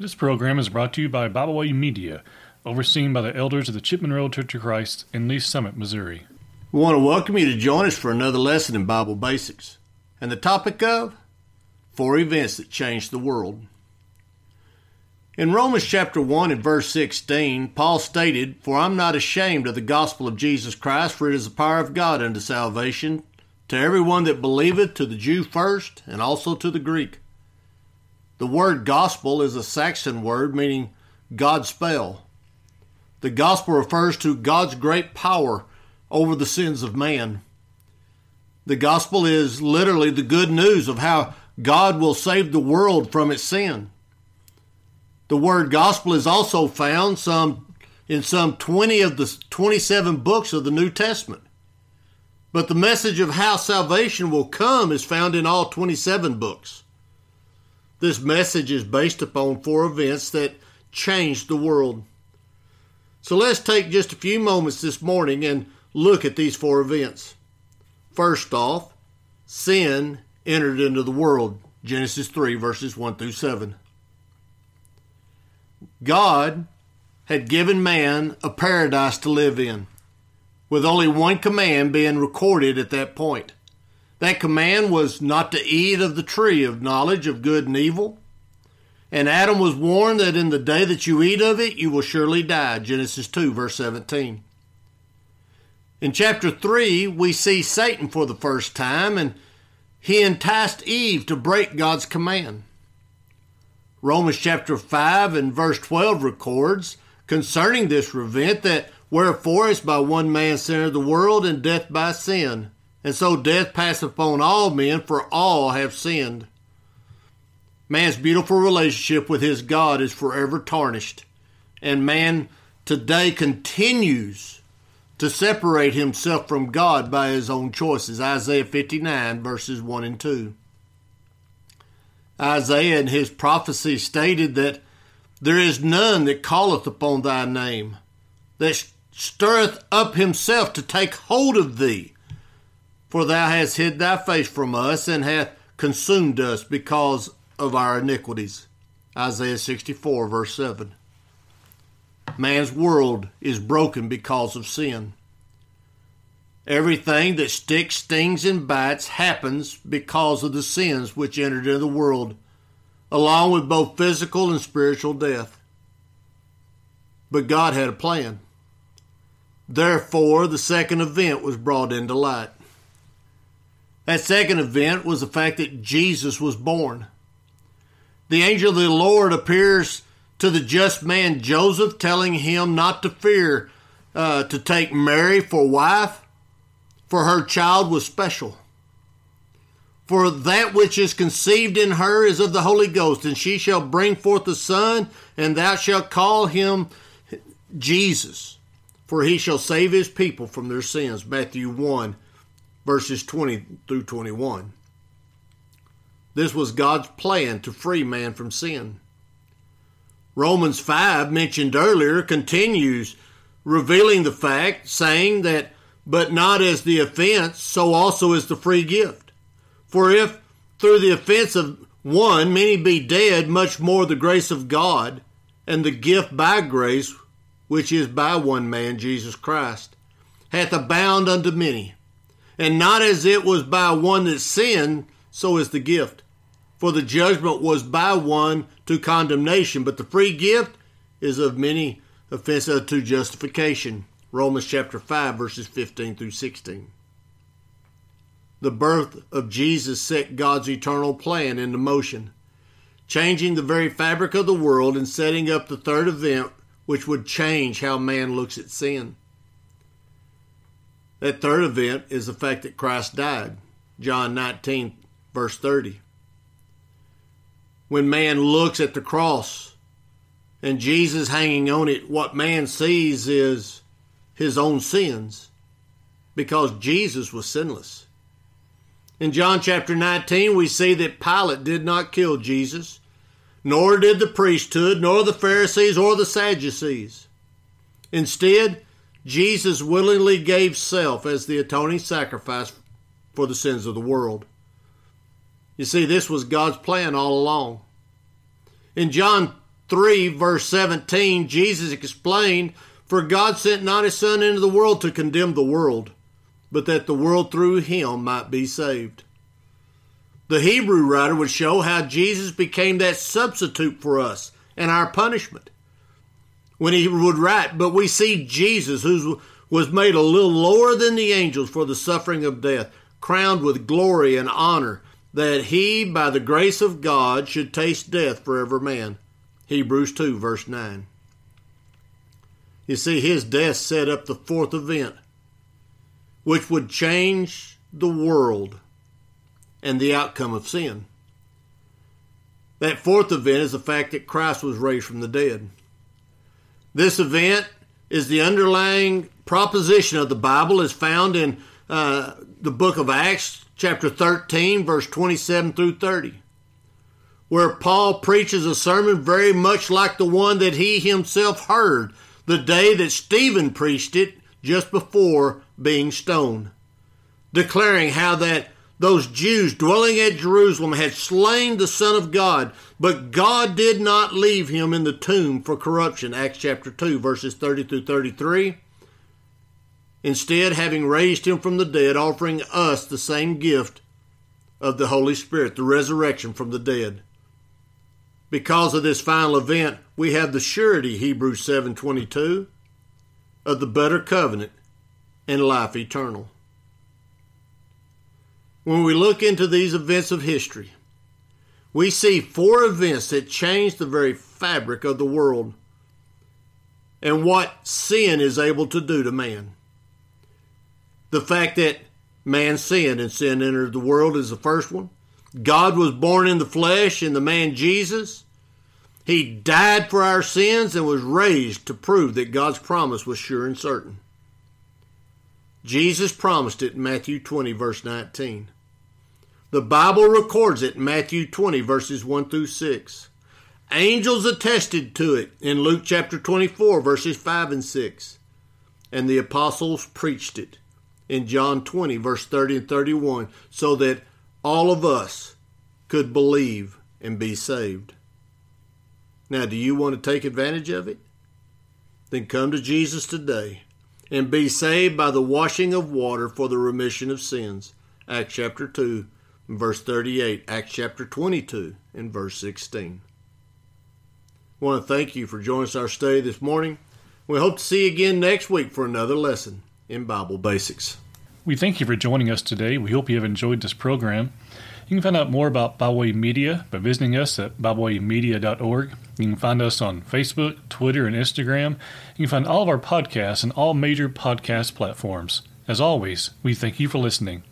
This program is brought to you by Bible Way Media, overseen by the elders of the Chipman Road Church of Christ in Lee's Summit, Missouri. We want to welcome you to join us for another lesson in Bible basics. And the topic of four events that changed the world. In Romans chapter 1 and verse 16, Paul stated, For I'm not ashamed of the gospel of Jesus Christ, for it is the power of God unto salvation to everyone that believeth, to the Jew first, and also to the Greek. The word gospel is a Saxon word meaning God spell. The gospel refers to God's great power over the sins of man. The gospel is literally the good news of how God will save the world from its sin. The word gospel is also found some in some 20 of the 27 books of the New Testament. But the message of how salvation will come is found in all 27 books. This message is based upon four events that changed the world. So let's take just a few moments this morning and look at these four events. First off, sin entered into the world. Genesis 3, verses 1 through 7. God had given man a paradise to live in, with only one command being recorded at that point. That command was not to eat of the tree of knowledge of good and evil. And Adam was warned that in the day that you eat of it, you will surely die. Genesis 2, verse 17. In chapter 3, we see Satan for the first time, and he enticed Eve to break God's command. Romans chapter 5 and verse 12 records concerning this event that wherefore is by one man sin the world, and death by sin. And so death passed upon all men, for all have sinned. Man's beautiful relationship with his God is forever tarnished, and man today continues to separate himself from God by his own choices. Isaiah 59, verses 1 and 2. Isaiah in his prophecy stated that there is none that calleth upon thy name, that stirreth up himself to take hold of thee. For thou hast hid thy face from us, and hath consumed us because of our iniquities. Isaiah 64, verse 7. Man's world is broken because of sin. Everything that sticks, stings, and bites happens because of the sins which entered into the world, along with both physical and spiritual death. But God had a plan. Therefore, the second event was brought into light. That second event was the fact that Jesus was born. The angel of the Lord appears to the just man Joseph, telling him not to fear uh, to take Mary for wife, for her child was special. For that which is conceived in her is of the Holy Ghost, and she shall bring forth a son, and thou shalt call him Jesus, for he shall save his people from their sins. Matthew 1 verses 20 through 21. This was God's plan to free man from sin. Romans 5, mentioned earlier, continues revealing the fact, saying that, but not as the offense, so also is the free gift. For if through the offense of one many be dead, much more the grace of God and the gift by grace, which is by one man, Jesus Christ, hath abound unto many and not as it was by one that sinned, so is the gift. For the judgment was by one to condemnation, but the free gift is of many offenses to justification. Romans chapter 5, verses 15 through 16. The birth of Jesus set God's eternal plan into motion, changing the very fabric of the world and setting up the third event which would change how man looks at sin. That third event is the fact that Christ died. John 19, verse 30. When man looks at the cross and Jesus hanging on it, what man sees is his own sins because Jesus was sinless. In John chapter 19, we see that Pilate did not kill Jesus, nor did the priesthood, nor the Pharisees, or the Sadducees. Instead, Jesus willingly gave self as the atoning sacrifice for the sins of the world. You see, this was God's plan all along. In John 3, verse 17, Jesus explained, For God sent not his Son into the world to condemn the world, but that the world through him might be saved. The Hebrew writer would show how Jesus became that substitute for us and our punishment. When he would write, But we see Jesus, who was made a little lower than the angels for the suffering of death, crowned with glory and honor, that he, by the grace of God, should taste death for every man. Hebrews 2, verse 9. You see, his death set up the fourth event, which would change the world and the outcome of sin. That fourth event is the fact that Christ was raised from the dead. This event is the underlying proposition of the Bible, is found in uh, the book of Acts, chapter 13, verse 27 through 30, where Paul preaches a sermon very much like the one that he himself heard the day that Stephen preached it just before being stoned, declaring how that those Jews dwelling at Jerusalem had slain the Son of God, but God did not leave him in the tomb for corruption. Acts chapter 2, verses 30 through 33. Instead, having raised him from the dead, offering us the same gift of the Holy Spirit, the resurrection from the dead. Because of this final event, we have the surety, Hebrews 7:22, of the better covenant and life eternal. When we look into these events of history, we see four events that changed the very fabric of the world and what sin is able to do to man. The fact that man sinned and sin entered the world is the first one. God was born in the flesh in the man Jesus. He died for our sins and was raised to prove that God's promise was sure and certain. Jesus promised it in Matthew 20, verse 19. The Bible records it in Matthew 20, verses 1 through 6. Angels attested to it in Luke chapter 24, verses 5 and 6. And the apostles preached it in John 20, verse 30 and 31, so that all of us could believe and be saved. Now, do you want to take advantage of it? Then come to Jesus today and be saved by the washing of water for the remission of sins. Acts chapter 2, verse 38, Acts chapter 22, and verse 16. I want to thank you for joining us our study this morning. We hope to see you again next week for another lesson in Bible Basics. We thank you for joining us today. We hope you have enjoyed this program. You can find out more about Bible Way Media by visiting us at biblewaymedia.org. You can find us on Facebook, Twitter, and Instagram. You can find all of our podcasts on all major podcast platforms. As always, we thank you for listening.